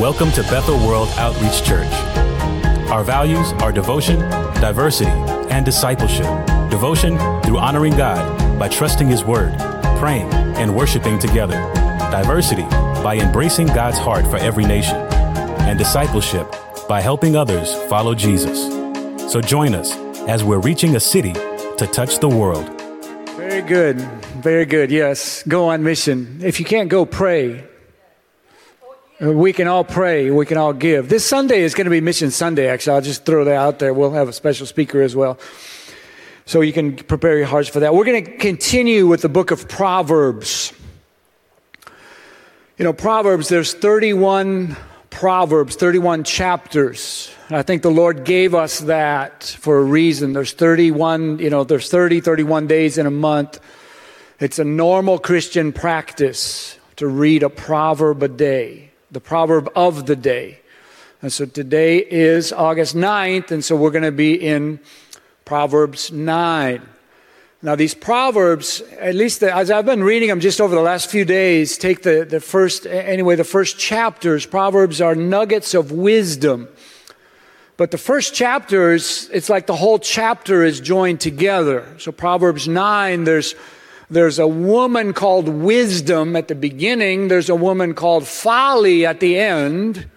Welcome to Bethel World Outreach Church. Our values are devotion, diversity, and discipleship. Devotion through honoring God by trusting His Word, praying, and worshiping together. Diversity by embracing God's heart for every nation. And discipleship by helping others follow Jesus. So join us as we're reaching a city to touch the world. Very good. Very good. Yes. Go on mission. If you can't go, pray. Uh, We can all pray. We can all give. This Sunday is going to be Mission Sunday, actually. I'll just throw that out there. We'll have a special speaker as well. So you can prepare your hearts for that. We're going to continue with the book of Proverbs. You know, Proverbs, there's 31 Proverbs, 31 chapters. I think the Lord gave us that for a reason. There's 31, you know, there's 30, 31 days in a month. It's a normal Christian practice to read a proverb a day, the proverb of the day. And so today is August 9th, and so we're going to be in Proverbs 9. Now, these Proverbs, at least the, as I've been reading them just over the last few days, take the, the first, anyway, the first chapters. Proverbs are nuggets of wisdom. But the first chapters, it's like the whole chapter is joined together. So, Proverbs 9, there's, there's a woman called wisdom at the beginning, there's a woman called folly at the end,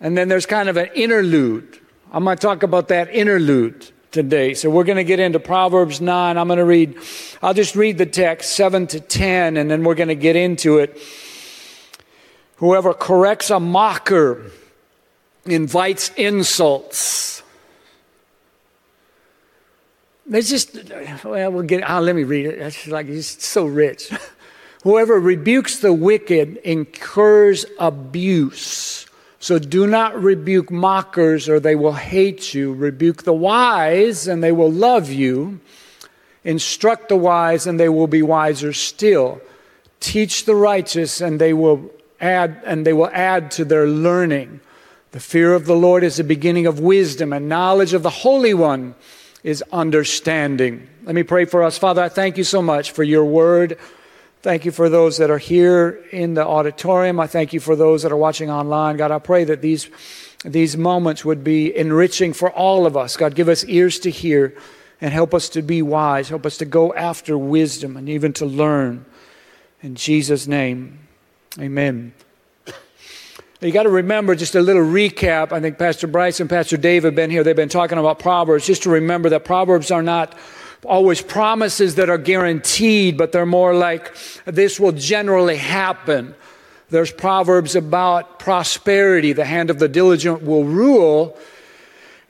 and then there's kind of an interlude. I'm going to talk about that interlude today. So we're going to get into Proverbs 9. I'm going to read, I'll just read the text 7 to 10, and then we're going to get into it. Whoever corrects a mocker invites insults. There's just, well, we'll get, oh, let me read it. It's like, he's so rich. Whoever rebukes the wicked incurs abuse. So do not rebuke mockers or they will hate you. Rebuke the wise and they will love you. Instruct the wise and they will be wiser still. Teach the righteous and they will add and they will add to their learning. The fear of the Lord is the beginning of wisdom and knowledge of the Holy One is understanding. Let me pray for us. Father, I thank you so much for your word. Thank you for those that are here in the auditorium. I thank you for those that are watching online. God, I pray that these, these moments would be enriching for all of us. God, give us ears to hear and help us to be wise. Help us to go after wisdom and even to learn. In Jesus' name, amen. You got to remember just a little recap. I think Pastor Bryce and Pastor Dave have been here. They've been talking about Proverbs. Just to remember that Proverbs are not always promises that are guaranteed, but they're more like this will generally happen. There's proverbs about prosperity. The hand of the diligent will rule.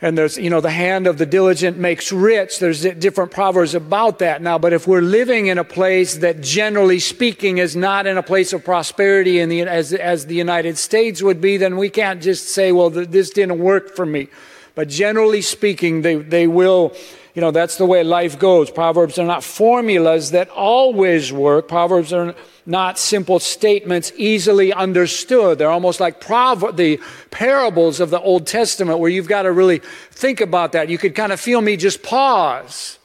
And there's, you know, the hand of the diligent makes rich. There's different proverbs about that now. But if we're living in a place that, generally speaking, is not in a place of prosperity in the, as, as the United States would be, then we can't just say, well, this didn't work for me. But generally speaking, they, they will you know, that's the way life goes. Proverbs are not formulas that always work. Proverbs are not simple statements easily understood. They're almost like the parables of the Old Testament where you've got to really think about that. You could kind of feel me just pause.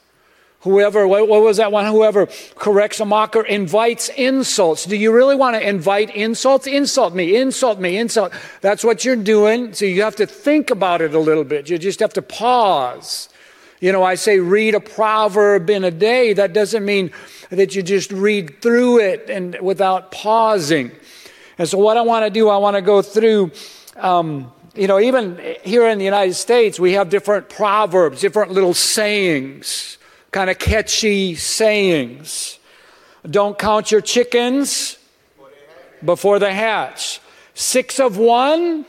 Whoever, what was that one? Whoever corrects a mocker invites insults. Do you really want to invite insults? Insult me, insult me, insult. That's what you're doing. So you have to think about it a little bit. You just have to pause. You know, I say read a proverb in a day. That doesn't mean that you just read through it and without pausing. And so, what I want to do, I want to go through. Um, you know, even here in the United States, we have different proverbs, different little sayings, kind of catchy sayings. Don't count your chickens before they hatch. Six of one,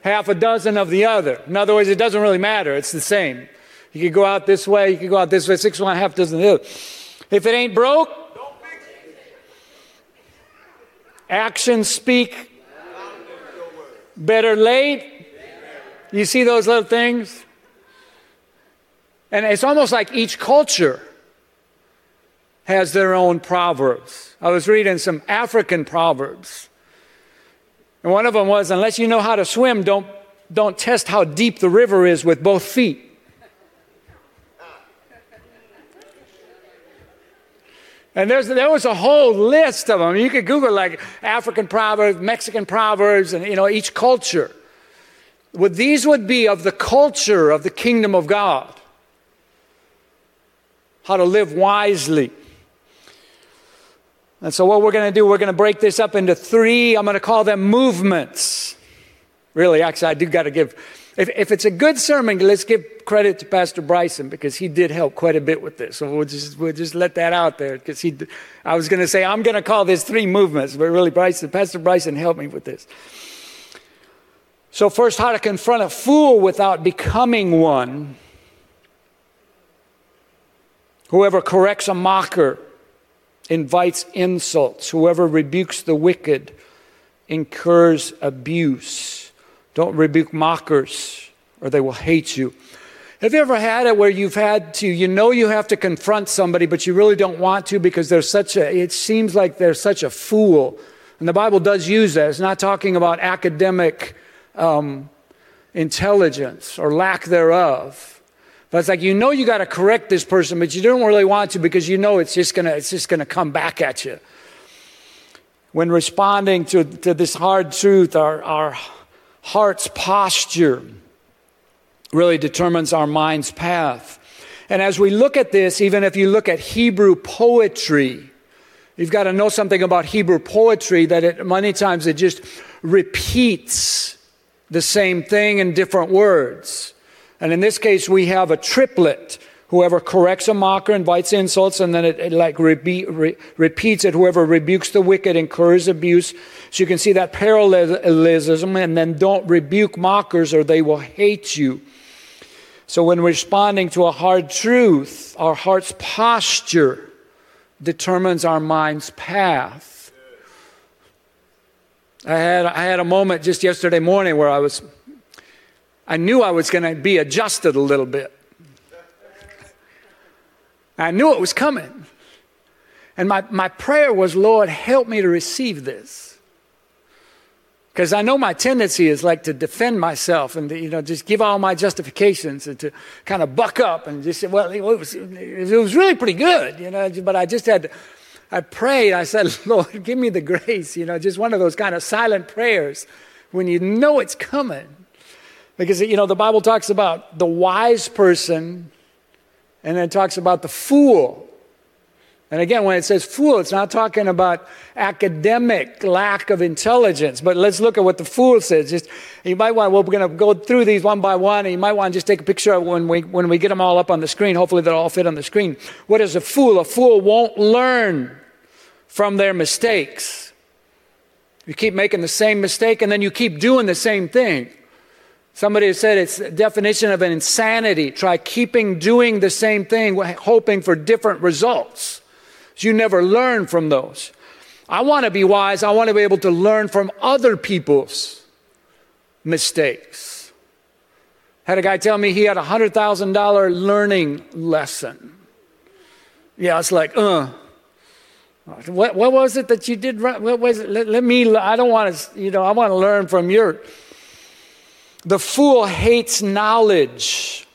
half a dozen of the other. In other words, it doesn't really matter, it's the same. You could go out this way, you could go out this way, six one, half dozen the other. If it ain't broke, actions speak better late. You see those little things? And it's almost like each culture has their own proverbs. I was reading some African proverbs. And one of them was unless you know how to swim, don't, don't test how deep the river is with both feet. And there's, there was a whole list of them. You could Google like African proverbs, Mexican proverbs, and you know, each culture. Well, these would be of the culture of the kingdom of God. How to live wisely. And so, what we're going to do, we're going to break this up into three, I'm going to call them movements. Really, actually, I do got to give, if, if it's a good sermon, let's give credit to Pastor Bryson because he did help quite a bit with this. So we'll just, we'll just let that out there because he, I was going to say, I'm going to call this three movements, but really, Bryson, Pastor Bryson helped me with this. So, first, how to confront a fool without becoming one. Whoever corrects a mocker invites insults. Whoever rebukes the wicked incurs abuse. Don't rebuke mockers, or they will hate you. Have you ever had it where you've had to, you know, you have to confront somebody, but you really don't want to because they're such a, it seems like they're such a fool. And the Bible does use that. It's not talking about academic um, intelligence or lack thereof. But it's like you know you got to correct this person, but you don't really want to because you know it's just gonna it's just gonna come back at you. When responding to, to this hard truth, our, our heart's posture really determines our mind's path. And as we look at this, even if you look at Hebrew poetry, you've got to know something about Hebrew poetry that it, many times it just repeats the same thing in different words. And in this case, we have a triplet. Whoever corrects a mocker invites insults, and then it, it like re- re- repeats it. Whoever rebukes the wicked incurs abuse. So you can see that parallelism, and then don't rebuke mockers or they will hate you. So when responding to a hard truth, our heart's posture determines our mind's path. I had, I had a moment just yesterday morning where I was I knew I was going to be adjusted a little bit. I knew it was coming. And my, my prayer was, Lord, help me to receive this. Because I know my tendency is like to defend myself and you know, just give all my justifications and to kind of buck up and just say, well, it was, it was really pretty good, you know, but I just had I prayed, I said, Lord, give me the grace, you know, just one of those kind of silent prayers when you know it's coming. Because, you know, the Bible talks about the wise person and then it talks about the fool. And again, when it says fool, it's not talking about academic lack of intelligence. But let's look at what the fool says. Just you might want. Well, we're going to go through these one by one, and you might want to just take a picture of when we when we get them all up on the screen. Hopefully, they'll all fit on the screen. What is a fool? A fool won't learn from their mistakes. You keep making the same mistake, and then you keep doing the same thing. Somebody said it's definition of an insanity. Try keeping doing the same thing, hoping for different results. You never learn from those. I want to be wise. I want to be able to learn from other people's mistakes. Had a guy tell me he had a $100,000 learning lesson. Yeah, it's like, uh, what, what was it that you did? What was it? Let, let me, I don't want to, you know, I want to learn from your the fool hates knowledge.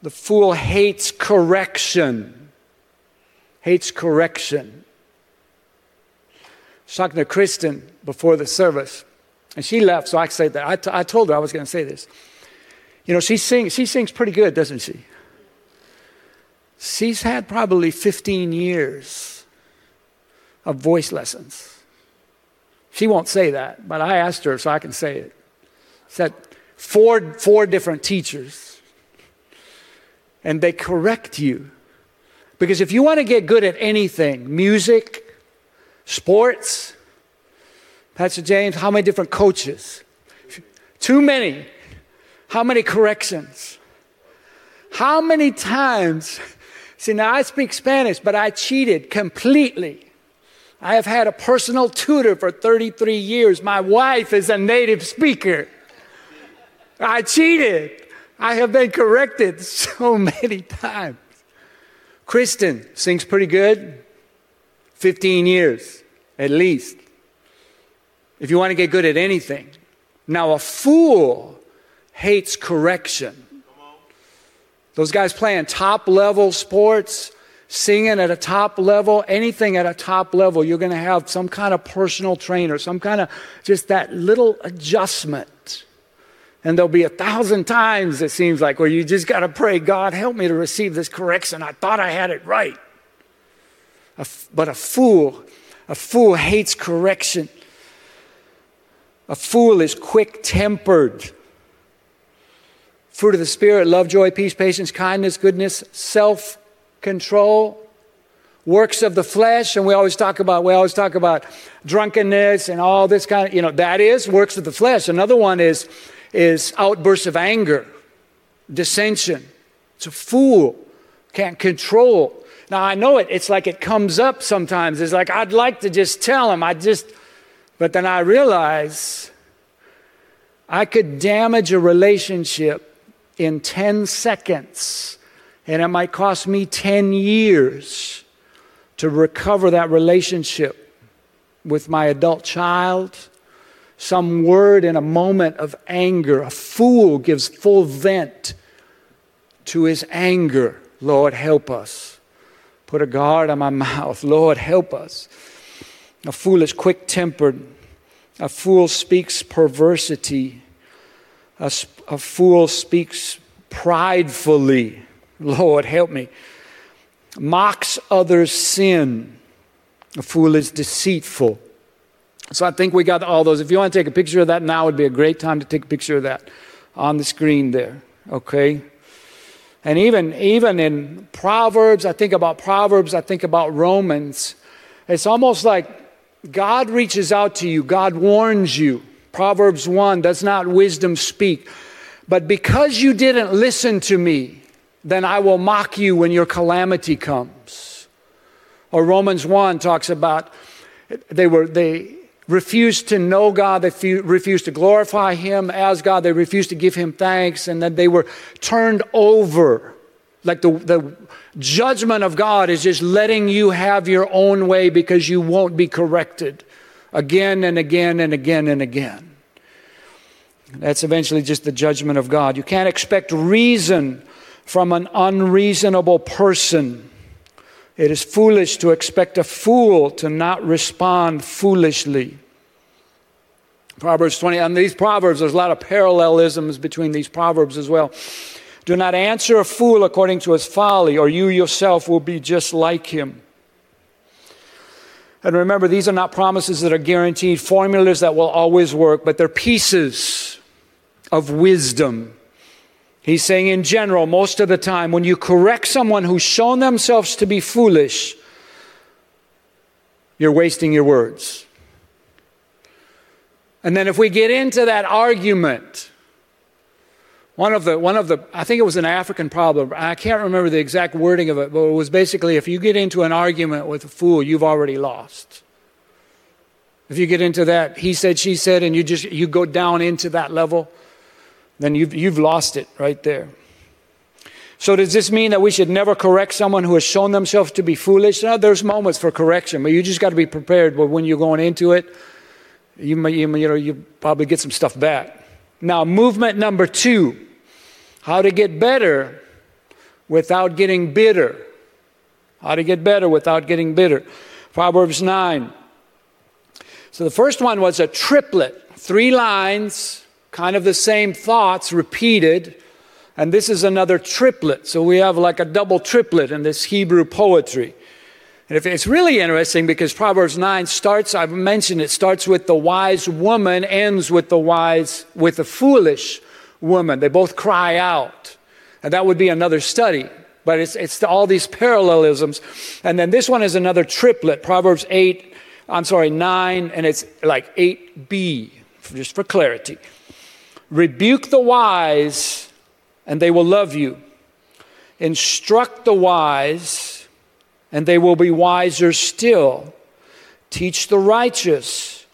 The fool hates correction. Hates correction. I was talking to Kristen before the service, and she left, so I said that. I, t- I told her I was going to say this. You know, she sings, she sings pretty good, doesn't she? She's had probably 15 years of voice lessons. She won't say that, but I asked her so I can say it. Said four, four different teachers. And they correct you. Because if you want to get good at anything, music, sports, Pastor James, how many different coaches? Too many. How many corrections? How many times? See, now I speak Spanish, but I cheated completely. I have had a personal tutor for 33 years. My wife is a native speaker. I cheated. I have been corrected so many times. Kristen sings pretty good. 15 years, at least. If you want to get good at anything. Now, a fool hates correction. Those guys playing top level sports, singing at a top level, anything at a top level, you're going to have some kind of personal trainer, some kind of just that little adjustment. And there'll be a thousand times, it seems like, where you just got to pray, God, help me to receive this correction. I thought I had it right. but a fool, a fool hates correction. A fool is quick tempered. Fruit of the Spirit love, joy, peace, patience, kindness, goodness, self control, works of the flesh. And we always talk about, we always talk about drunkenness and all this kind of, you know, that is works of the flesh. Another one is, is outbursts of anger, dissension. It's a fool, can't control. Now I know it, it's like it comes up sometimes. It's like I'd like to just tell him, I just, but then I realize I could damage a relationship in 10 seconds, and it might cost me 10 years to recover that relationship with my adult child. Some word in a moment of anger. A fool gives full vent to his anger. Lord, help us. Put a guard on my mouth. Lord, help us. A fool is quick tempered. A fool speaks perversity. A, a fool speaks pridefully. Lord, help me. Mocks others' sin. A fool is deceitful. So I think we got all those. If you want to take a picture of that now, would be a great time to take a picture of that on the screen there. Okay? And even, even in Proverbs, I think about Proverbs, I think about Romans. It's almost like God reaches out to you, God warns you. Proverbs 1 does not wisdom speak. But because you didn't listen to me, then I will mock you when your calamity comes. Or Romans 1 talks about they were they refused to know God, they refused to glorify him as God, they refused to give him thanks, and then they were turned over. Like the, the judgment of God is just letting you have your own way because you won't be corrected again and again and again and again. That's eventually just the judgment of God. You can't expect reason from an unreasonable person. It is foolish to expect a fool to not respond foolishly. Proverbs 20, and these Proverbs, there's a lot of parallelisms between these Proverbs as well. Do not answer a fool according to his folly, or you yourself will be just like him. And remember, these are not promises that are guaranteed, formulas that will always work, but they're pieces of wisdom. He's saying, in general, most of the time, when you correct someone who's shown themselves to be foolish, you're wasting your words. And then if we get into that argument, one of the, one of the, I think it was an African proverb. I can't remember the exact wording of it, but it was basically if you get into an argument with a fool, you've already lost. If you get into that, he said, she said, and you just, you go down into that level, then you've, you've lost it right there. So does this mean that we should never correct someone who has shown themselves to be foolish? No, there's moments for correction, but you just got to be prepared But when you're going into it. You, you, you know, you probably get some stuff back. Now, movement number two how to get better without getting bitter. How to get better without getting bitter. Proverbs 9. So the first one was a triplet, three lines, kind of the same thoughts repeated. And this is another triplet. So we have like a double triplet in this Hebrew poetry. And if it's really interesting because Proverbs 9 starts, I've mentioned it, starts with the wise woman, ends with the wise, with the foolish woman. They both cry out. And that would be another study. But it's, it's all these parallelisms. And then this one is another triplet, Proverbs 8, I'm sorry, 9, and it's like 8b, just for clarity. Rebuke the wise, and they will love you. Instruct the wise, and they will be wiser still. Teach the righteous,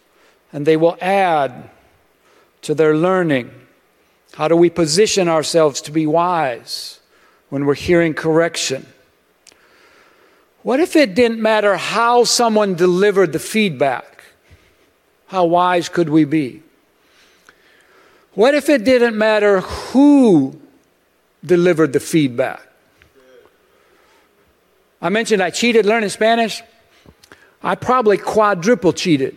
and they will add to their learning. How do we position ourselves to be wise when we're hearing correction? What if it didn't matter how someone delivered the feedback? How wise could we be? What if it didn't matter who delivered the feedback? I mentioned I cheated learning Spanish. I probably quadruple cheated.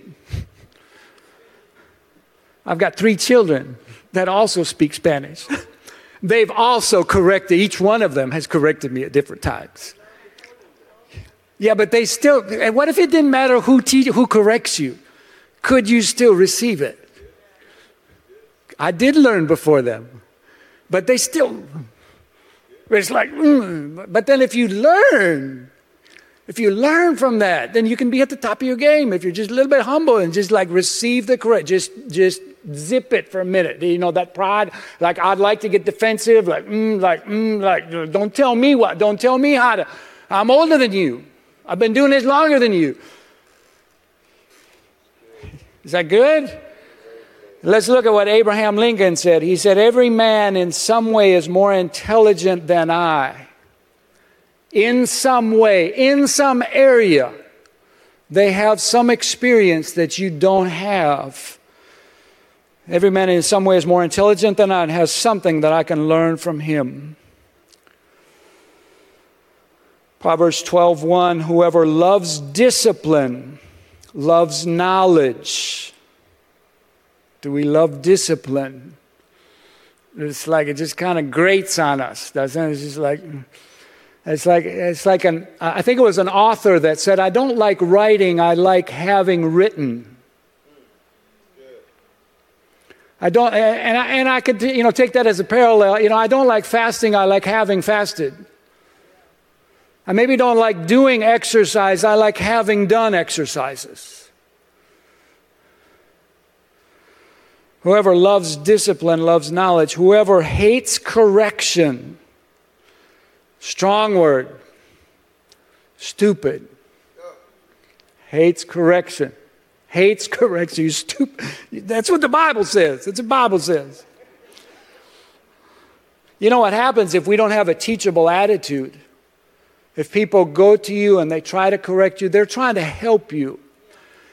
I've got three children that also speak Spanish. They've also corrected, each one of them has corrected me at different times. Yeah, but they still, and what if it didn't matter who, te- who corrects you? Could you still receive it? I did learn before them, but they still, it's like, mm. but then if you learn, if you learn from that, then you can be at the top of your game. If you're just a little bit humble and just like receive the correct, just just zip it for a minute. You know that pride, like I'd like to get defensive, like mm, like mm, like don't tell me what, don't tell me how to. I'm older than you. I've been doing this longer than you. Is that good? Let's look at what Abraham Lincoln said. He said, Every man in some way is more intelligent than I. In some way, in some area, they have some experience that you don't have. Every man in some way is more intelligent than I and has something that I can learn from him. Proverbs 12:1 Whoever loves discipline loves knowledge. Do we love discipline? It's like it just kind of grates on us, doesn't it? It's just like it's like it's like an I think it was an author that said, I don't like writing, I like having written. I don't and I, and I could you know take that as a parallel. You know, I don't like fasting, I like having fasted. I maybe don't like doing exercise, I like having done exercises. Whoever loves discipline loves knowledge. Whoever hates correction, strong word, stupid, hates correction. Hates correction. You stupid. That's what the Bible says. That's what the Bible says. You know what happens if we don't have a teachable attitude? If people go to you and they try to correct you, they're trying to help you.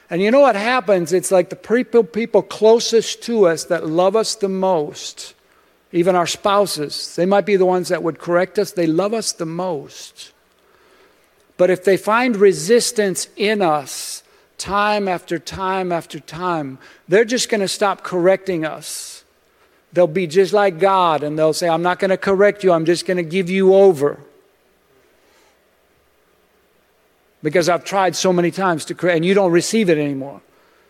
And you know what happens? It's like the people, people closest to us that love us the most, even our spouses, they might be the ones that would correct us, they love us the most. But if they find resistance in us time after time after time, they're just going to stop correcting us. They'll be just like God and they'll say, I'm not going to correct you, I'm just going to give you over. Because I've tried so many times to create, and you don't receive it anymore.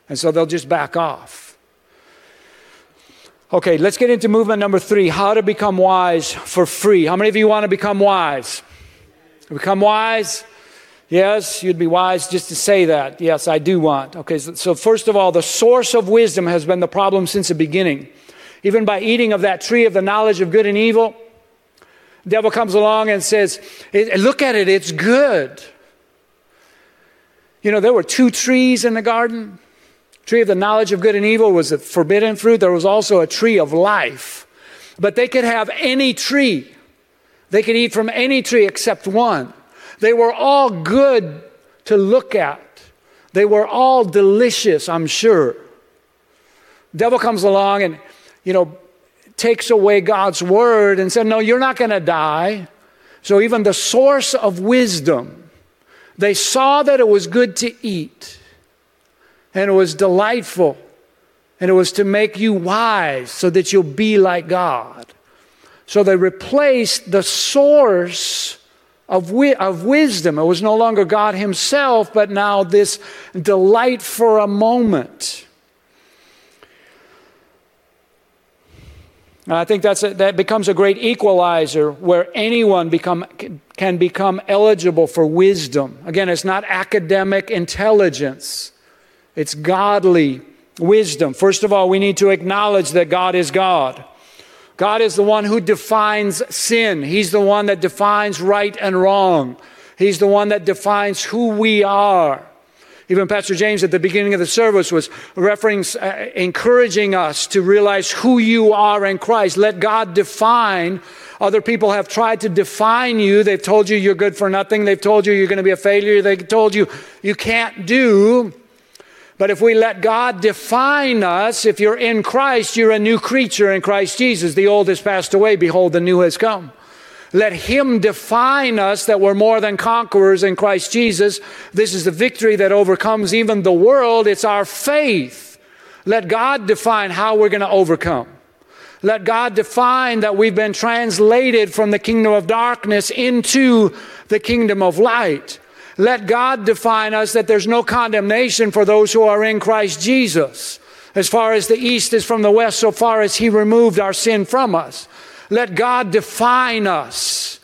And so they'll just back off. Okay, let's get into movement number three how to become wise for free. How many of you want to become wise? Become wise? Yes, you'd be wise just to say that. Yes, I do want. Okay, so, so first of all, the source of wisdom has been the problem since the beginning. Even by eating of that tree of the knowledge of good and evil, the devil comes along and says, Look at it, it's good. You know, there were two trees in the garden. Tree of the knowledge of good and evil was the forbidden fruit. There was also a tree of life. But they could have any tree. They could eat from any tree except one. They were all good to look at. They were all delicious, I'm sure. Devil comes along and, you know, takes away God's word and said, No, you're not going to die. So even the source of wisdom, they saw that it was good to eat, and it was delightful, and it was to make you wise so that you'll be like God. So they replaced the source of, wi- of wisdom. It was no longer God Himself, but now this delight for a moment. And I think that's a, that becomes a great equalizer where anyone become, can become eligible for wisdom. Again, it's not academic intelligence, it's godly wisdom. First of all, we need to acknowledge that God is God. God is the one who defines sin, He's the one that defines right and wrong, He's the one that defines who we are. Even Pastor James at the beginning of the service was referencing, uh, encouraging us to realize who you are in Christ. Let God define. Other people have tried to define you. They've told you you're good for nothing. They've told you you're going to be a failure. They've told you you can't do. But if we let God define us, if you're in Christ, you're a new creature in Christ Jesus. The old has passed away. Behold, the new has come. Let Him define us that we're more than conquerors in Christ Jesus. This is the victory that overcomes even the world. It's our faith. Let God define how we're going to overcome. Let God define that we've been translated from the kingdom of darkness into the kingdom of light. Let God define us that there's no condemnation for those who are in Christ Jesus. As far as the east is from the west, so far as He removed our sin from us. Let God define us.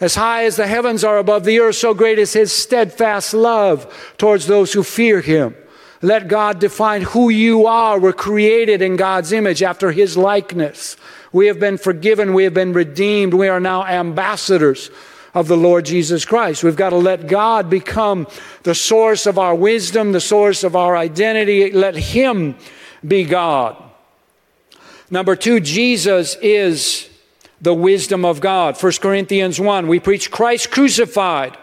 As high as the heavens are above the earth, so great is His steadfast love towards those who fear Him. Let God define who you are. We're created in God's image after His likeness. We have been forgiven. We have been redeemed. We are now ambassadors of the Lord Jesus Christ. We've got to let God become the source of our wisdom, the source of our identity. Let Him be God. Number two, Jesus is the wisdom of God. 1 Corinthians 1, we preach Christ crucified,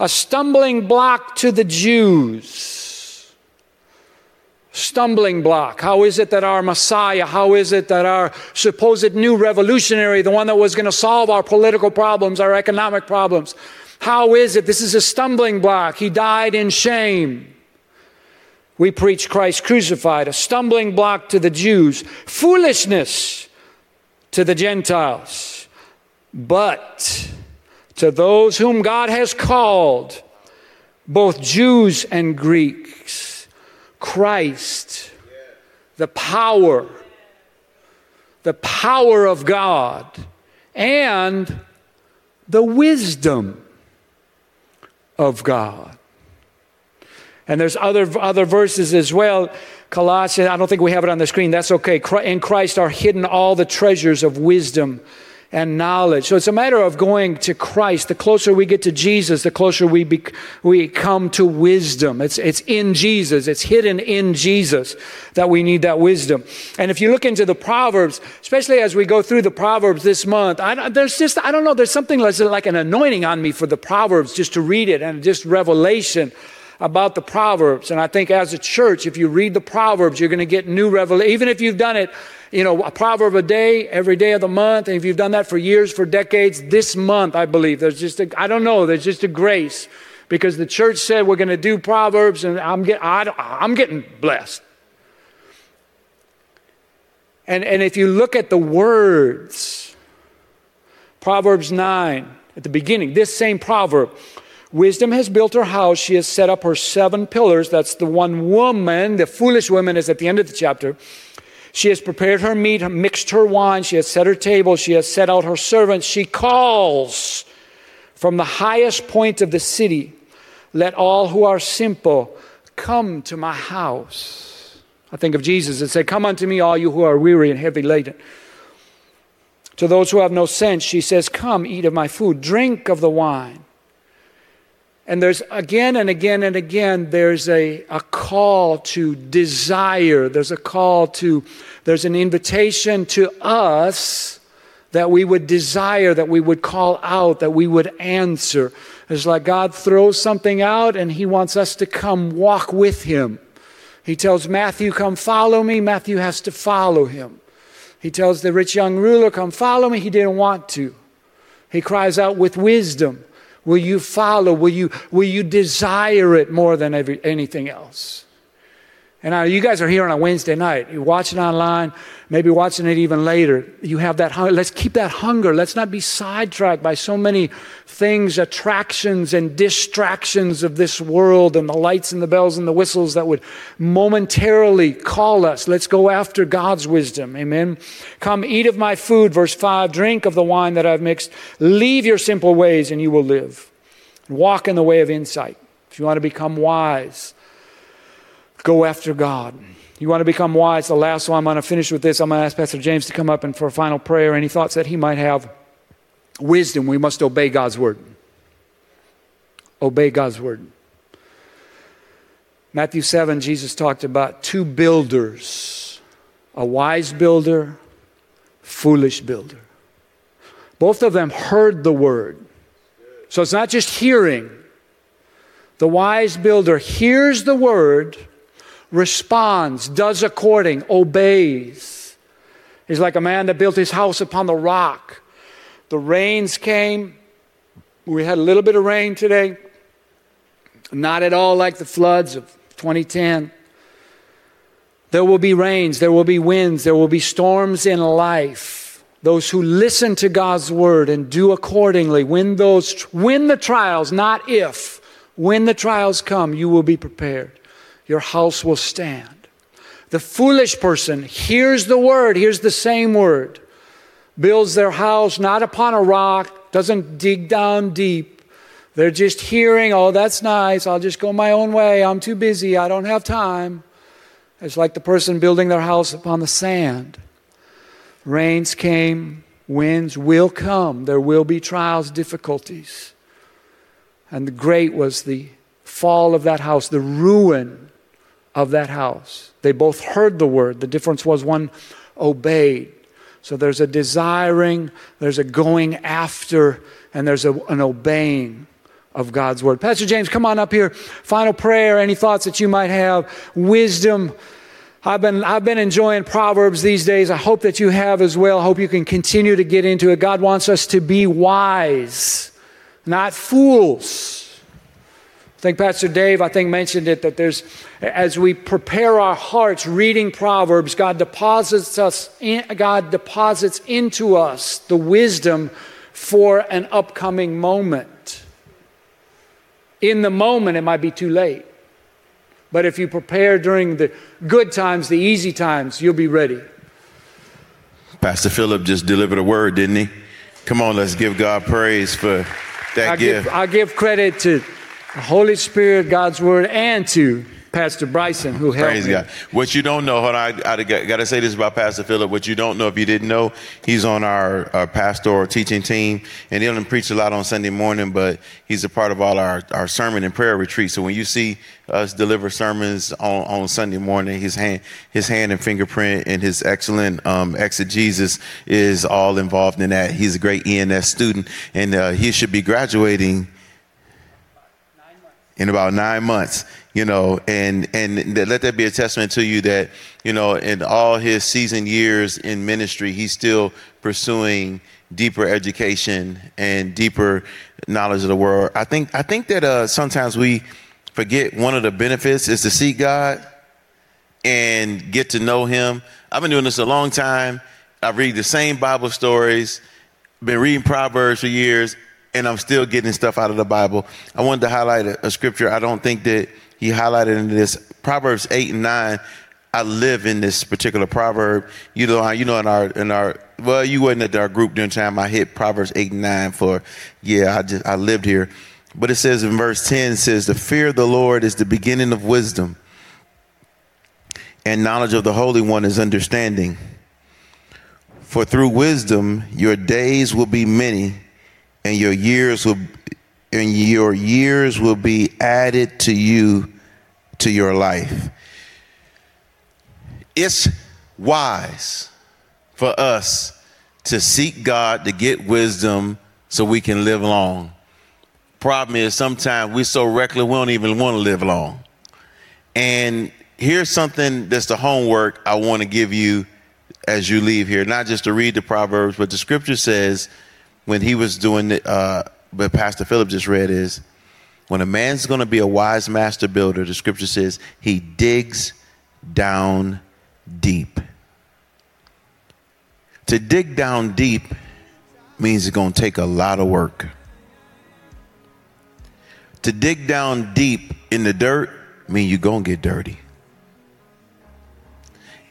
a stumbling block to the Jews stumbling block? How is it that our Messiah, how is it that our supposed new revolutionary, the one that was going to solve our political problems, our economic problems, how is it? This is a stumbling block. He died in shame. We preach Christ crucified, a stumbling block to the Jews, foolishness to the Gentiles. But to those whom God has called, both Jews and Greeks, Christ, the power, the power of God, and the wisdom of God. And there's other, other verses as well. Colossians, I don't think we have it on the screen. That's okay. In Christ are hidden all the treasures of wisdom and knowledge. So it's a matter of going to Christ. The closer we get to Jesus, the closer we, be, we come to wisdom. It's, it's in Jesus. It's hidden in Jesus that we need that wisdom. And if you look into the Proverbs, especially as we go through the Proverbs this month, I, there's just, I don't know, there's something like, like an anointing on me for the Proverbs just to read it and just revelation about the Proverbs. And I think as a church, if you read the Proverbs, you're going to get new revelation. Even if you've done it you know, a proverb a day, every day of the month. And if you've done that for years, for decades, this month, I believe, there's just I don't know, there's just a grace because the church said we're going to do proverbs and I'm, get, I, I'm getting blessed. And, and if you look at the words, Proverbs 9, at the beginning, this same proverb, wisdom has built her house, she has set up her seven pillars. That's the one woman, the foolish woman is at the end of the chapter. She has prepared her meat, mixed her wine, she has set her table, she has set out her servants. She calls from the highest point of the city, Let all who are simple come to my house. I think of Jesus and said, Come unto me, all you who are weary and heavy laden. To those who have no sense, she says, Come, eat of my food, drink of the wine. And there's again and again and again, there's a, a call to desire. There's a call to, there's an invitation to us that we would desire, that we would call out, that we would answer. It's like God throws something out and He wants us to come walk with Him. He tells Matthew, Come follow me. Matthew has to follow Him. He tells the rich young ruler, Come follow me. He didn't want to. He cries out with wisdom. Will you follow? Will you, will you desire it more than every, anything else? And now you guys are here on a Wednesday night. You're watching online, maybe watching it even later. You have that hunger. Let's keep that hunger. Let's not be sidetracked by so many things, attractions and distractions of this world and the lights and the bells and the whistles that would momentarily call us. Let's go after God's wisdom. Amen. Come eat of my food, verse 5. Drink of the wine that I've mixed. Leave your simple ways and you will live. Walk in the way of insight. If you want to become wise, Go after God. You want to become wise. The last one, I'm going to finish with this. I'm going to ask Pastor James to come up and for a final prayer. Any thoughts that he might have? Wisdom, we must obey God's word. Obey God's word. Matthew 7, Jesus talked about two builders a wise builder, foolish builder. Both of them heard the word. So it's not just hearing. The wise builder hears the word responds, does according, obeys. He's like a man that built his house upon the rock. The rains came. We had a little bit of rain today. Not at all like the floods of 2010. There will be rains, there will be winds, there will be storms in life. Those who listen to God's word and do accordingly, when those when the trials, not if, when the trials come, you will be prepared. Your house will stand. The foolish person hears the word, hears the same word, builds their house not upon a rock, doesn't dig down deep. They're just hearing, oh, that's nice. I'll just go my own way. I'm too busy. I don't have time. It's like the person building their house upon the sand. Rains came, winds will come. There will be trials, difficulties. And the great was the fall of that house, the ruin of that house. They both heard the word. The difference was one obeyed. So there's a desiring, there's a going after, and there's a, an obeying of God's word. Pastor James, come on up here. Final prayer, any thoughts that you might have, wisdom. I've been, I've been enjoying Proverbs these days. I hope that you have as well. I hope you can continue to get into it. God wants us to be wise, not fools. I think Pastor Dave, I think, mentioned it that there's, as we prepare our hearts reading Proverbs, God deposits us, in, God deposits into us the wisdom for an upcoming moment. In the moment, it might be too late. But if you prepare during the good times, the easy times, you'll be ready. Pastor Philip just delivered a word, didn't he? Come on, let's give God praise for that I gift. give, I give credit to the Holy Spirit, God's Word, and to Pastor Bryson, who helped Praise me. God. What you don't know, hold on, I, I got to say this about Pastor Philip. What you don't know, if you didn't know, he's on our, our pastoral teaching team, and he doesn't preach a lot on Sunday morning, but he's a part of all our, our sermon and prayer retreats. So when you see us deliver sermons on, on Sunday morning, his hand, his hand and fingerprint and his excellent um, exegesis is all involved in that. He's a great ENS student, and uh, he should be graduating in about nine months you know and and let that be a testament to you that you know in all his seasoned years in ministry he's still pursuing deeper education and deeper knowledge of the world. I think i think that uh, sometimes we forget one of the benefits is to see god and get to know him. I've been doing this a long time. I read the same bible stories been reading proverbs for years and I'm still getting stuff out of the Bible. I wanted to highlight a, a, scripture. I don't think that he highlighted in this Proverbs eight and nine. I live in this particular proverb. You know, you know, in our in our well, you wasn't at our group during time. I hit Proverbs eight and nine for yeah. I just I lived here, but it says in verse ten says the fear of the Lord is the beginning of wisdom, and knowledge of the Holy One is understanding. For through wisdom your days will be many and your years will and your years will be added to you to your life. It's wise for us to seek God to get wisdom so we can live long. Problem is sometimes we're so reckless we don't even want to live long. And here's something that's the homework I want to give you as you leave here, not just to read the Proverbs, but the scripture says when he was doing it, uh, what Pastor Philip just read is when a man's going to be a wise master builder, the scripture says he digs down deep. To dig down deep means it's going to take a lot of work. To dig down deep in the dirt means you're going to get dirty.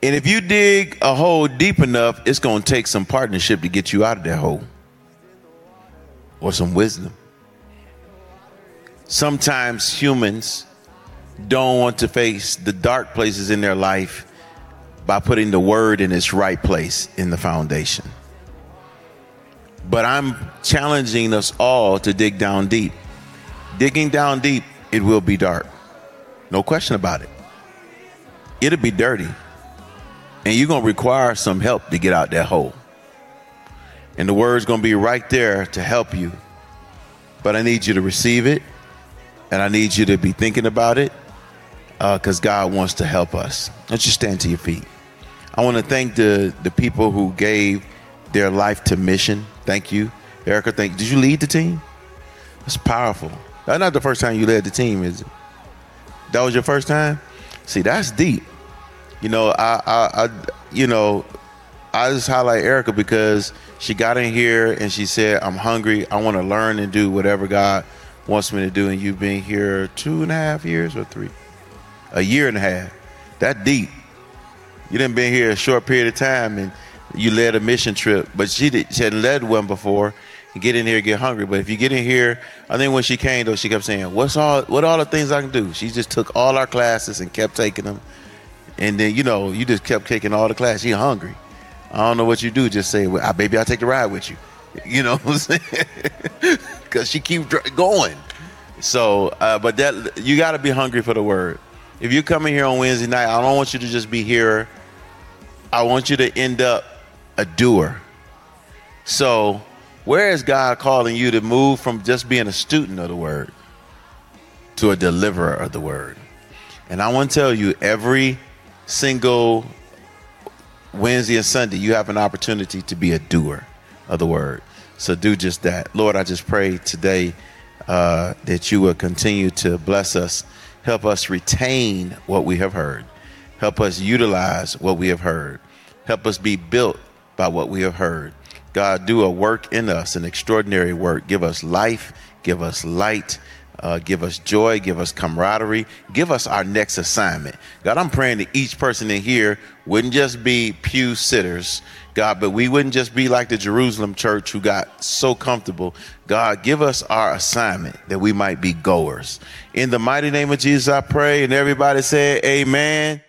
And if you dig a hole deep enough, it's going to take some partnership to get you out of that hole or some wisdom. Sometimes humans don't want to face the dark places in their life by putting the word in its right place in the foundation. But I'm challenging us all to dig down deep. Digging down deep, it will be dark. No question about it. It'll be dirty. And you're going to require some help to get out that hole. And the word's going to be right there to help you. But I need you to receive it. And I need you to be thinking about it because uh, God wants to help us. Let's just stand to your feet. I want to thank the, the people who gave their life to mission. Thank you. Erica, thank. Did you lead the team? That's powerful. That's not the first time you led the team, is it? That was your first time. See, that's deep. You know, I, I, I you know, I just highlight Erica because she got in here and she said, "I'm hungry. I want to learn and do whatever God wants me to do." And you've been here two and a half years or three, a year and a half. That deep. You didn't been here a short period of time and you led a mission trip, but she did. She hadn't led one before. And get in here, get hungry. But if you get in here, I think when she came though, she kept saying, "What's all? What all the things I can do?" She just took all our classes and kept taking them. And then you know, you just kept taking all the classes. She hungry. I don't know what you do. Just say, well, "Baby, I'll take the ride with you." You know what I'm saying? Because she keeps going. So, uh, but that you got to be hungry for the word. If you're coming here on Wednesday night, I don't want you to just be here. I want you to end up a doer. So where is God calling you to move from just being a student of the word to a deliverer of the word? And I want to tell you, every single Wednesday and Sunday, you have an opportunity to be a doer of the word. So do just that. Lord, I just pray today uh, that you will continue to bless us, help us retain what we have heard, help us utilize what we have heard, help us be built by what we have heard. God, do a work in us, an extraordinary work. Give us life, give us light, uh, give us joy, give us camaraderie, give us our next assignment. God, I'm praying that each person in here wouldn't just be pew sitters, God, but we wouldn't just be like the Jerusalem church who got so comfortable. God, give us our assignment that we might be goers. In the mighty name of Jesus, I pray. And everybody say, Amen.